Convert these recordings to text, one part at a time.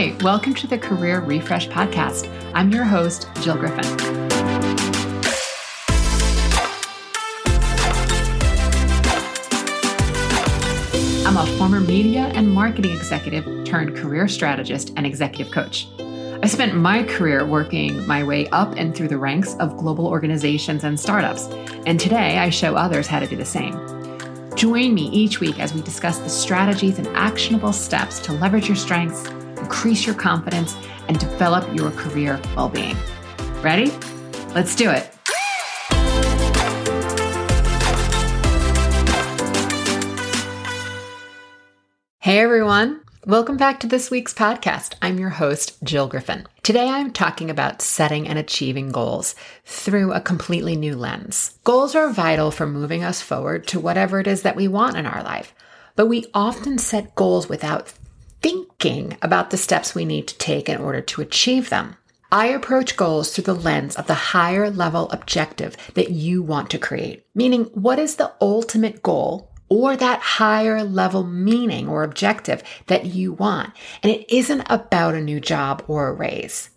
Hi, welcome to the Career Refresh Podcast. I'm your host, Jill Griffin. I'm a former media and marketing executive turned career strategist and executive coach. I spent my career working my way up and through the ranks of global organizations and startups, and today I show others how to do the same. Join me each week as we discuss the strategies and actionable steps to leverage your strengths, increase your confidence, and develop your career well being. Ready? Let's do it. Hey everyone. Welcome back to this week's podcast. I'm your host, Jill Griffin. Today I'm talking about setting and achieving goals through a completely new lens. Goals are vital for moving us forward to whatever it is that we want in our life, but we often set goals without thinking about the steps we need to take in order to achieve them. I approach goals through the lens of the higher level objective that you want to create, meaning what is the ultimate goal or that higher level meaning or objective that you want. And it isn't about a new job or a raise.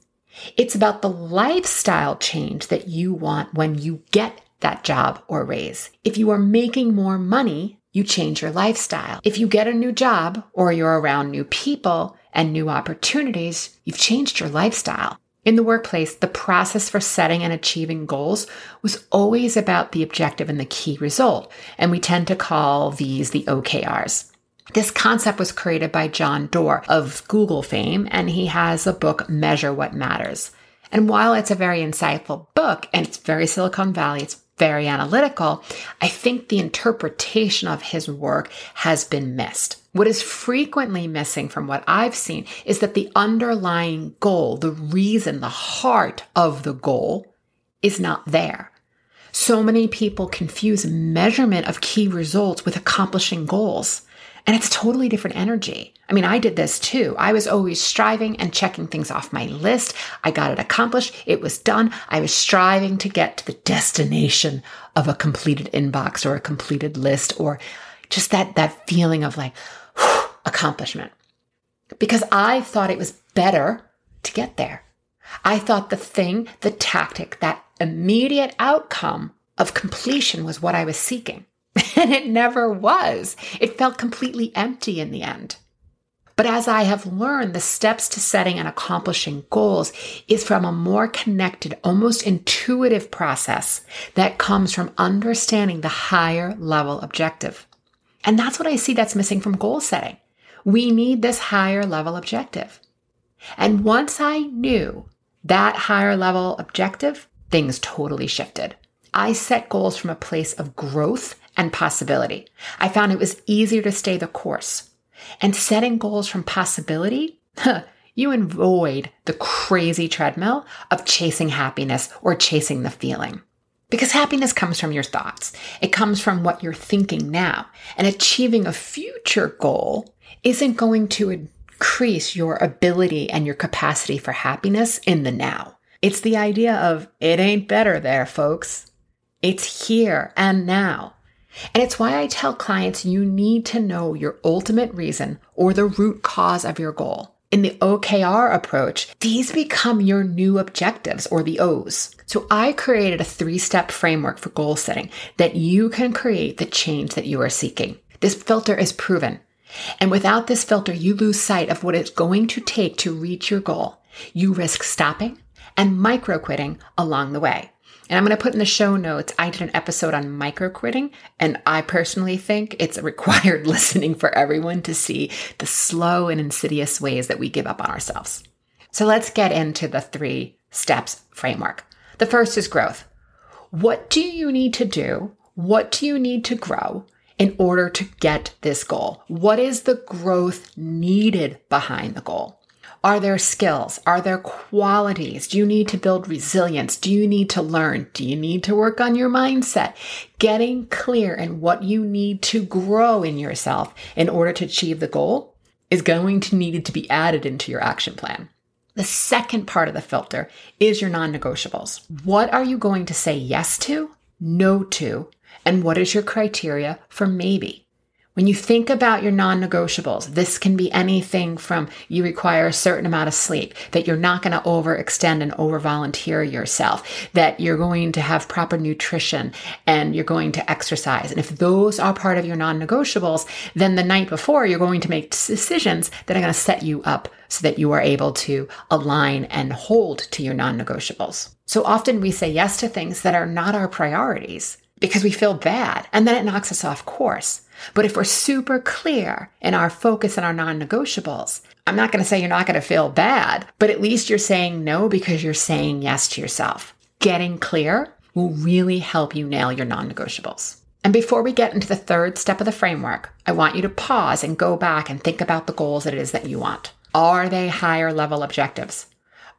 It's about the lifestyle change that you want when you get that job or raise. If you are making more money, you change your lifestyle. If you get a new job or you're around new people and new opportunities, you've changed your lifestyle. In the workplace, the process for setting and achieving goals was always about the objective and the key result, and we tend to call these the OKRs. This concept was created by John Doerr of Google fame, and he has a book, Measure What Matters. And while it's a very insightful book and it's very Silicon Valley, it's very analytical, I think the interpretation of his work has been missed. What is frequently missing from what I've seen is that the underlying goal, the reason, the heart of the goal is not there. So many people confuse measurement of key results with accomplishing goals. And it's totally different energy. I mean, I did this too. I was always striving and checking things off my list. I got it accomplished. It was done. I was striving to get to the destination of a completed inbox or a completed list or just that, that feeling of like, accomplishment because I thought it was better to get there. I thought the thing, the tactic, that immediate outcome of completion was what I was seeking. And it never was. It felt completely empty in the end. But as I have learned, the steps to setting and accomplishing goals is from a more connected, almost intuitive process that comes from understanding the higher level objective. And that's what I see that's missing from goal setting. We need this higher level objective. And once I knew that higher level objective, things totally shifted. I set goals from a place of growth and possibility. I found it was easier to stay the course. And setting goals from possibility, you avoid the crazy treadmill of chasing happiness or chasing the feeling. Because happiness comes from your thoughts. It comes from what you're thinking now. And achieving a future goal isn't going to increase your ability and your capacity for happiness in the now. It's the idea of it ain't better there, folks. It's here and now. And it's why I tell clients you need to know your ultimate reason or the root cause of your goal. In the OKR approach, these become your new objectives or the O's. So I created a three step framework for goal setting that you can create the change that you are seeking. This filter is proven. And without this filter, you lose sight of what it's going to take to reach your goal. You risk stopping and micro quitting along the way. And I'm going to put in the show notes, I did an episode on micro quitting, and I personally think it's required listening for everyone to see the slow and insidious ways that we give up on ourselves. So let's get into the three steps framework. The first is growth. What do you need to do? What do you need to grow in order to get this goal? What is the growth needed behind the goal? Are there skills? Are there qualities? Do you need to build resilience? Do you need to learn? Do you need to work on your mindset? Getting clear in what you need to grow in yourself in order to achieve the goal is going to need to be added into your action plan. The second part of the filter is your non negotiables. What are you going to say yes to, no to, and what is your criteria for maybe? When you think about your non negotiables, this can be anything from you require a certain amount of sleep, that you're not going to overextend and over volunteer yourself, that you're going to have proper nutrition and you're going to exercise. And if those are part of your non negotiables, then the night before you're going to make decisions that are going to set you up so that you are able to align and hold to your non negotiables. So often we say yes to things that are not our priorities because we feel bad and then it knocks us off course. But if we're super clear in our focus and our non negotiables, I'm not going to say you're not going to feel bad, but at least you're saying no because you're saying yes to yourself. Getting clear will really help you nail your non negotiables. And before we get into the third step of the framework, I want you to pause and go back and think about the goals that it is that you want. Are they higher level objectives?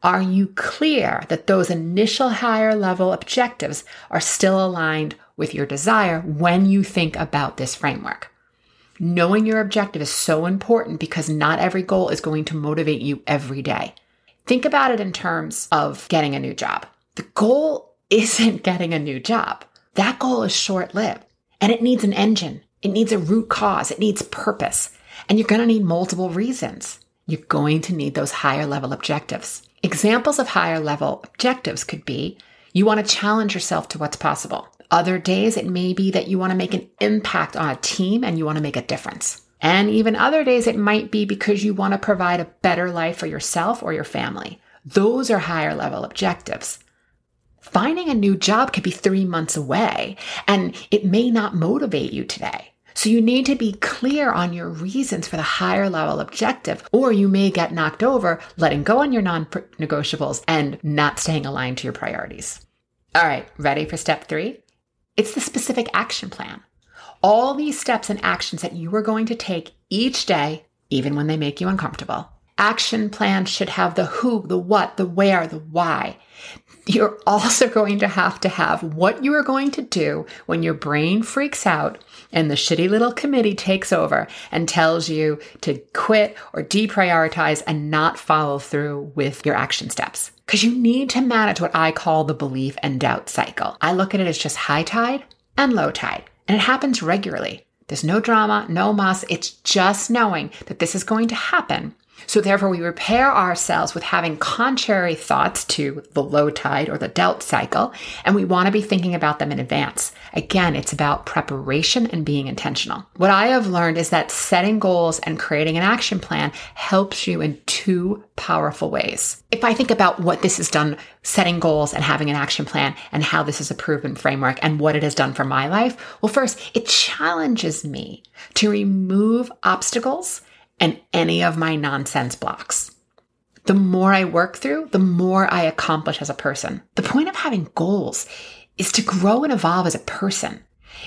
Are you clear that those initial higher level objectives are still aligned with your desire when you think about this framework. Knowing your objective is so important because not every goal is going to motivate you every day. Think about it in terms of getting a new job. The goal isn't getting a new job. That goal is short lived and it needs an engine. It needs a root cause. It needs purpose. And you're going to need multiple reasons. You're going to need those higher level objectives. Examples of higher level objectives could be you want to challenge yourself to what's possible. Other days, it may be that you want to make an impact on a team and you want to make a difference. And even other days, it might be because you want to provide a better life for yourself or your family. Those are higher level objectives. Finding a new job could be three months away and it may not motivate you today. So you need to be clear on your reasons for the higher level objective, or you may get knocked over letting go on your non negotiables and not staying aligned to your priorities. All right, ready for step three? It's the specific action plan. All these steps and actions that you are going to take each day, even when they make you uncomfortable. Action plans should have the who, the what, the where, the why. You're also going to have to have what you are going to do when your brain freaks out and the shitty little committee takes over and tells you to quit or deprioritize and not follow through with your action steps. Because you need to manage what I call the belief and doubt cycle. I look at it as just high tide and low tide, and it happens regularly. There's no drama, no muss. It's just knowing that this is going to happen so, therefore, we repair ourselves with having contrary thoughts to the low tide or the doubt cycle, and we want to be thinking about them in advance. Again, it's about preparation and being intentional. What I have learned is that setting goals and creating an action plan helps you in two powerful ways. If I think about what this has done, setting goals and having an action plan, and how this is a proven framework and what it has done for my life, well, first, it challenges me to remove obstacles and any of my nonsense blocks. The more I work through, the more I accomplish as a person. The point of having goals is to grow and evolve as a person.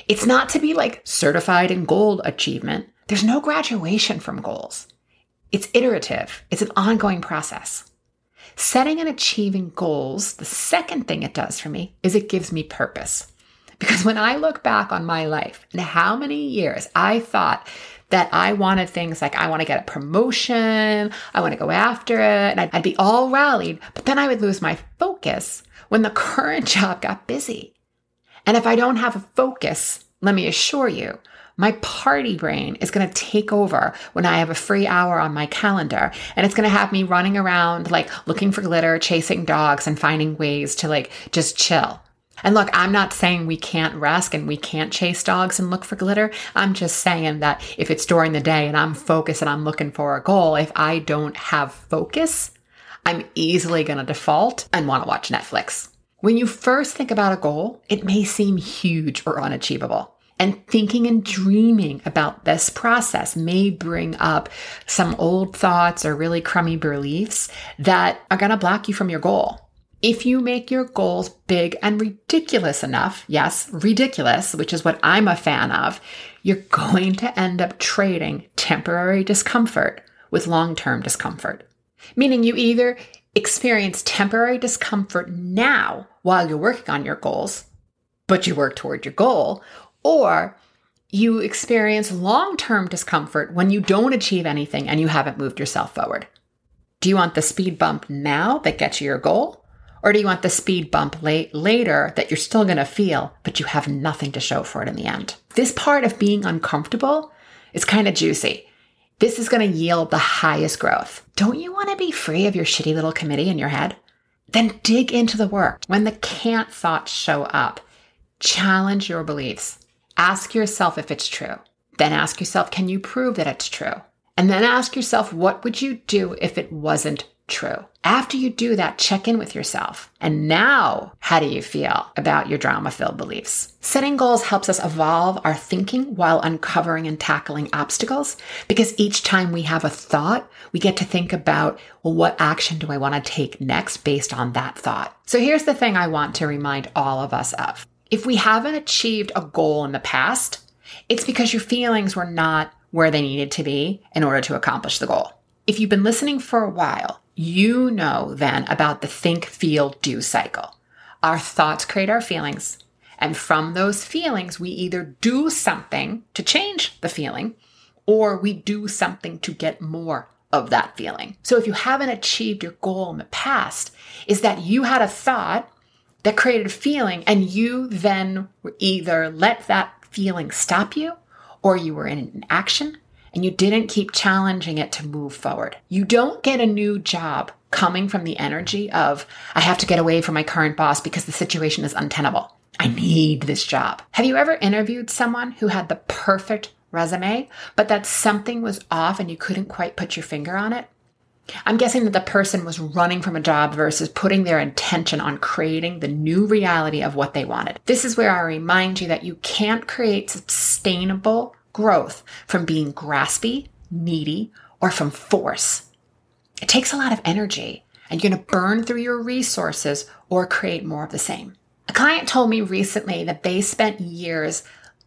It's not to be like certified in gold achievement. There's no graduation from goals. It's iterative. It's an ongoing process. Setting and achieving goals, the second thing it does for me is it gives me purpose. Because when I look back on my life and how many years I thought that I wanted things like I want to get a promotion, I want to go after it, and I'd, I'd be all rallied, but then I would lose my focus when the current job got busy. And if I don't have a focus, let me assure you, my party brain is going to take over when I have a free hour on my calendar and it's going to have me running around like looking for glitter, chasing dogs and finding ways to like just chill. And look, I'm not saying we can't rest and we can't chase dogs and look for glitter. I'm just saying that if it's during the day and I'm focused and I'm looking for a goal, if I don't have focus, I'm easily going to default and want to watch Netflix. When you first think about a goal, it may seem huge or unachievable. And thinking and dreaming about this process may bring up some old thoughts or really crummy beliefs that are going to block you from your goal. If you make your goals big and ridiculous enough, yes, ridiculous, which is what I'm a fan of, you're going to end up trading temporary discomfort with long term discomfort. Meaning you either experience temporary discomfort now while you're working on your goals, but you work toward your goal, or you experience long term discomfort when you don't achieve anything and you haven't moved yourself forward. Do you want the speed bump now that gets you your goal? Or do you want the speed bump late, later that you're still going to feel, but you have nothing to show for it in the end? This part of being uncomfortable is kind of juicy. This is going to yield the highest growth. Don't you want to be free of your shitty little committee in your head? Then dig into the work. When the can't thoughts show up, challenge your beliefs. Ask yourself if it's true. Then ask yourself, can you prove that it's true? And then ask yourself, what would you do if it wasn't true? After you do that, check in with yourself. And now, how do you feel about your drama filled beliefs? Setting goals helps us evolve our thinking while uncovering and tackling obstacles because each time we have a thought, we get to think about, well, what action do I want to take next based on that thought? So here's the thing I want to remind all of us of. If we haven't achieved a goal in the past, it's because your feelings were not where they needed to be in order to accomplish the goal. If you've been listening for a while, you know then about the think, feel, do cycle. Our thoughts create our feelings. And from those feelings, we either do something to change the feeling or we do something to get more of that feeling. So if you haven't achieved your goal in the past, is that you had a thought that created a feeling and you then either let that feeling stop you or you were in an action and you didn't keep challenging it to move forward. You don't get a new job coming from the energy of, I have to get away from my current boss because the situation is untenable. I need this job. Have you ever interviewed someone who had the perfect resume, but that something was off and you couldn't quite put your finger on it? I'm guessing that the person was running from a job versus putting their intention on creating the new reality of what they wanted. This is where I remind you that you can't create sustainable growth from being graspy, needy, or from force. It takes a lot of energy and you're going to burn through your resources or create more of the same. A client told me recently that they spent years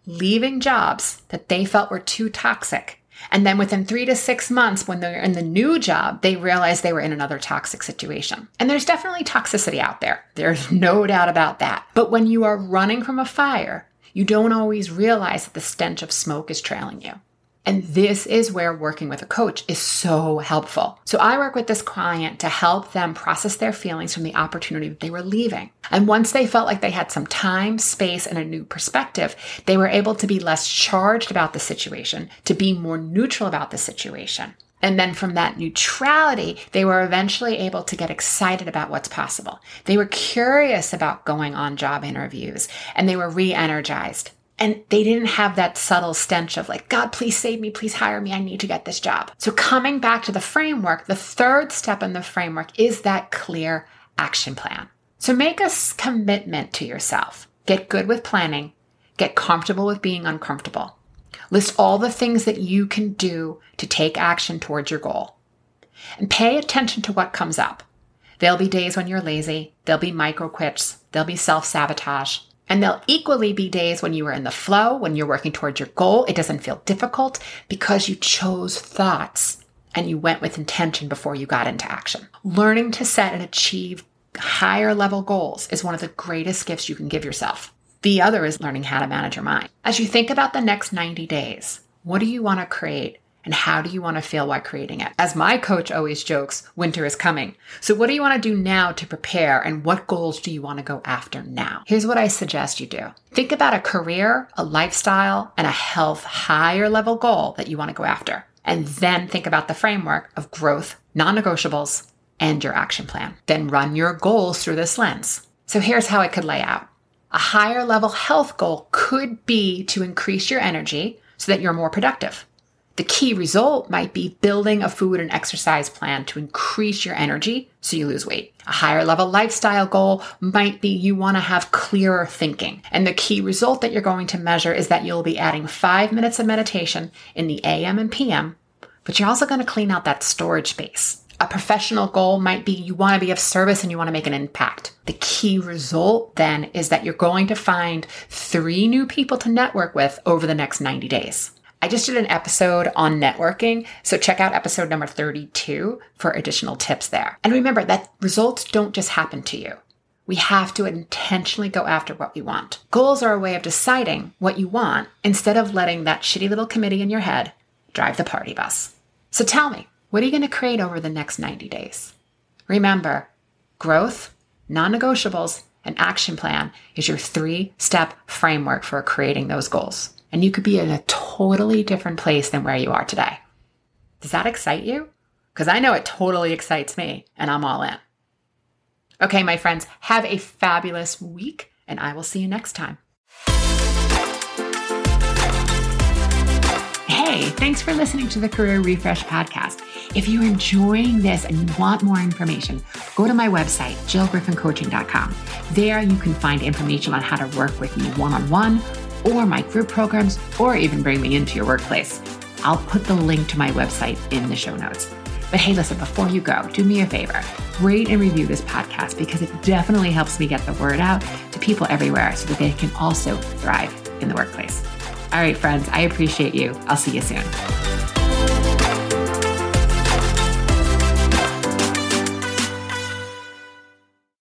leaving jobs that they felt were too toxic and then within three to six months, when they're in the new job, they realize they were in another toxic situation. And there's definitely toxicity out there. There's no doubt about that. But when you are running from a fire, you don't always realize that the stench of smoke is trailing you. And this is where working with a coach is so helpful. So I work with this client to help them process their feelings from the opportunity that they were leaving. And once they felt like they had some time, space, and a new perspective, they were able to be less charged about the situation, to be more neutral about the situation. And then from that neutrality, they were eventually able to get excited about what's possible. They were curious about going on job interviews and they were re energized. And they didn't have that subtle stench of like, God, please save me, please hire me, I need to get this job. So, coming back to the framework, the third step in the framework is that clear action plan. So, make a commitment to yourself. Get good with planning, get comfortable with being uncomfortable. List all the things that you can do to take action towards your goal. And pay attention to what comes up. There'll be days when you're lazy, there'll be micro quits, there'll be self sabotage. And there'll equally be days when you are in the flow, when you're working towards your goal. It doesn't feel difficult because you chose thoughts and you went with intention before you got into action. Learning to set and achieve higher level goals is one of the greatest gifts you can give yourself. The other is learning how to manage your mind. As you think about the next 90 days, what do you want to create? And how do you want to feel while creating it? As my coach always jokes, winter is coming. So, what do you want to do now to prepare? And what goals do you want to go after now? Here's what I suggest you do think about a career, a lifestyle, and a health higher level goal that you want to go after. And then think about the framework of growth, non negotiables, and your action plan. Then run your goals through this lens. So, here's how it could lay out. A higher level health goal could be to increase your energy so that you're more productive. The key result might be building a food and exercise plan to increase your energy so you lose weight. A higher level lifestyle goal might be you want to have clearer thinking. And the key result that you're going to measure is that you'll be adding five minutes of meditation in the AM and PM, but you're also going to clean out that storage space. A professional goal might be you want to be of service and you want to make an impact. The key result then is that you're going to find three new people to network with over the next 90 days. I just did an episode on networking, so check out episode number 32 for additional tips there. And remember that results don't just happen to you. We have to intentionally go after what we want. Goals are a way of deciding what you want instead of letting that shitty little committee in your head drive the party bus. So tell me, what are you going to create over the next 90 days? Remember, growth, non negotiables, and action plan is your three step framework for creating those goals. And you could be in a totally different place than where you are today. Does that excite you? Because I know it totally excites me and I'm all in. Okay, my friends, have a fabulous week and I will see you next time. Hey, thanks for listening to the Career Refresh podcast. If you're enjoying this and you want more information, go to my website, jillgriffincoaching.com. There you can find information on how to work with me one on one, or my group programs, or even bring me into your workplace. I'll put the link to my website in the show notes. But hey, listen, before you go, do me a favor rate and review this podcast because it definitely helps me get the word out to people everywhere so that they can also thrive in the workplace. All right, friends, I appreciate you. I'll see you soon.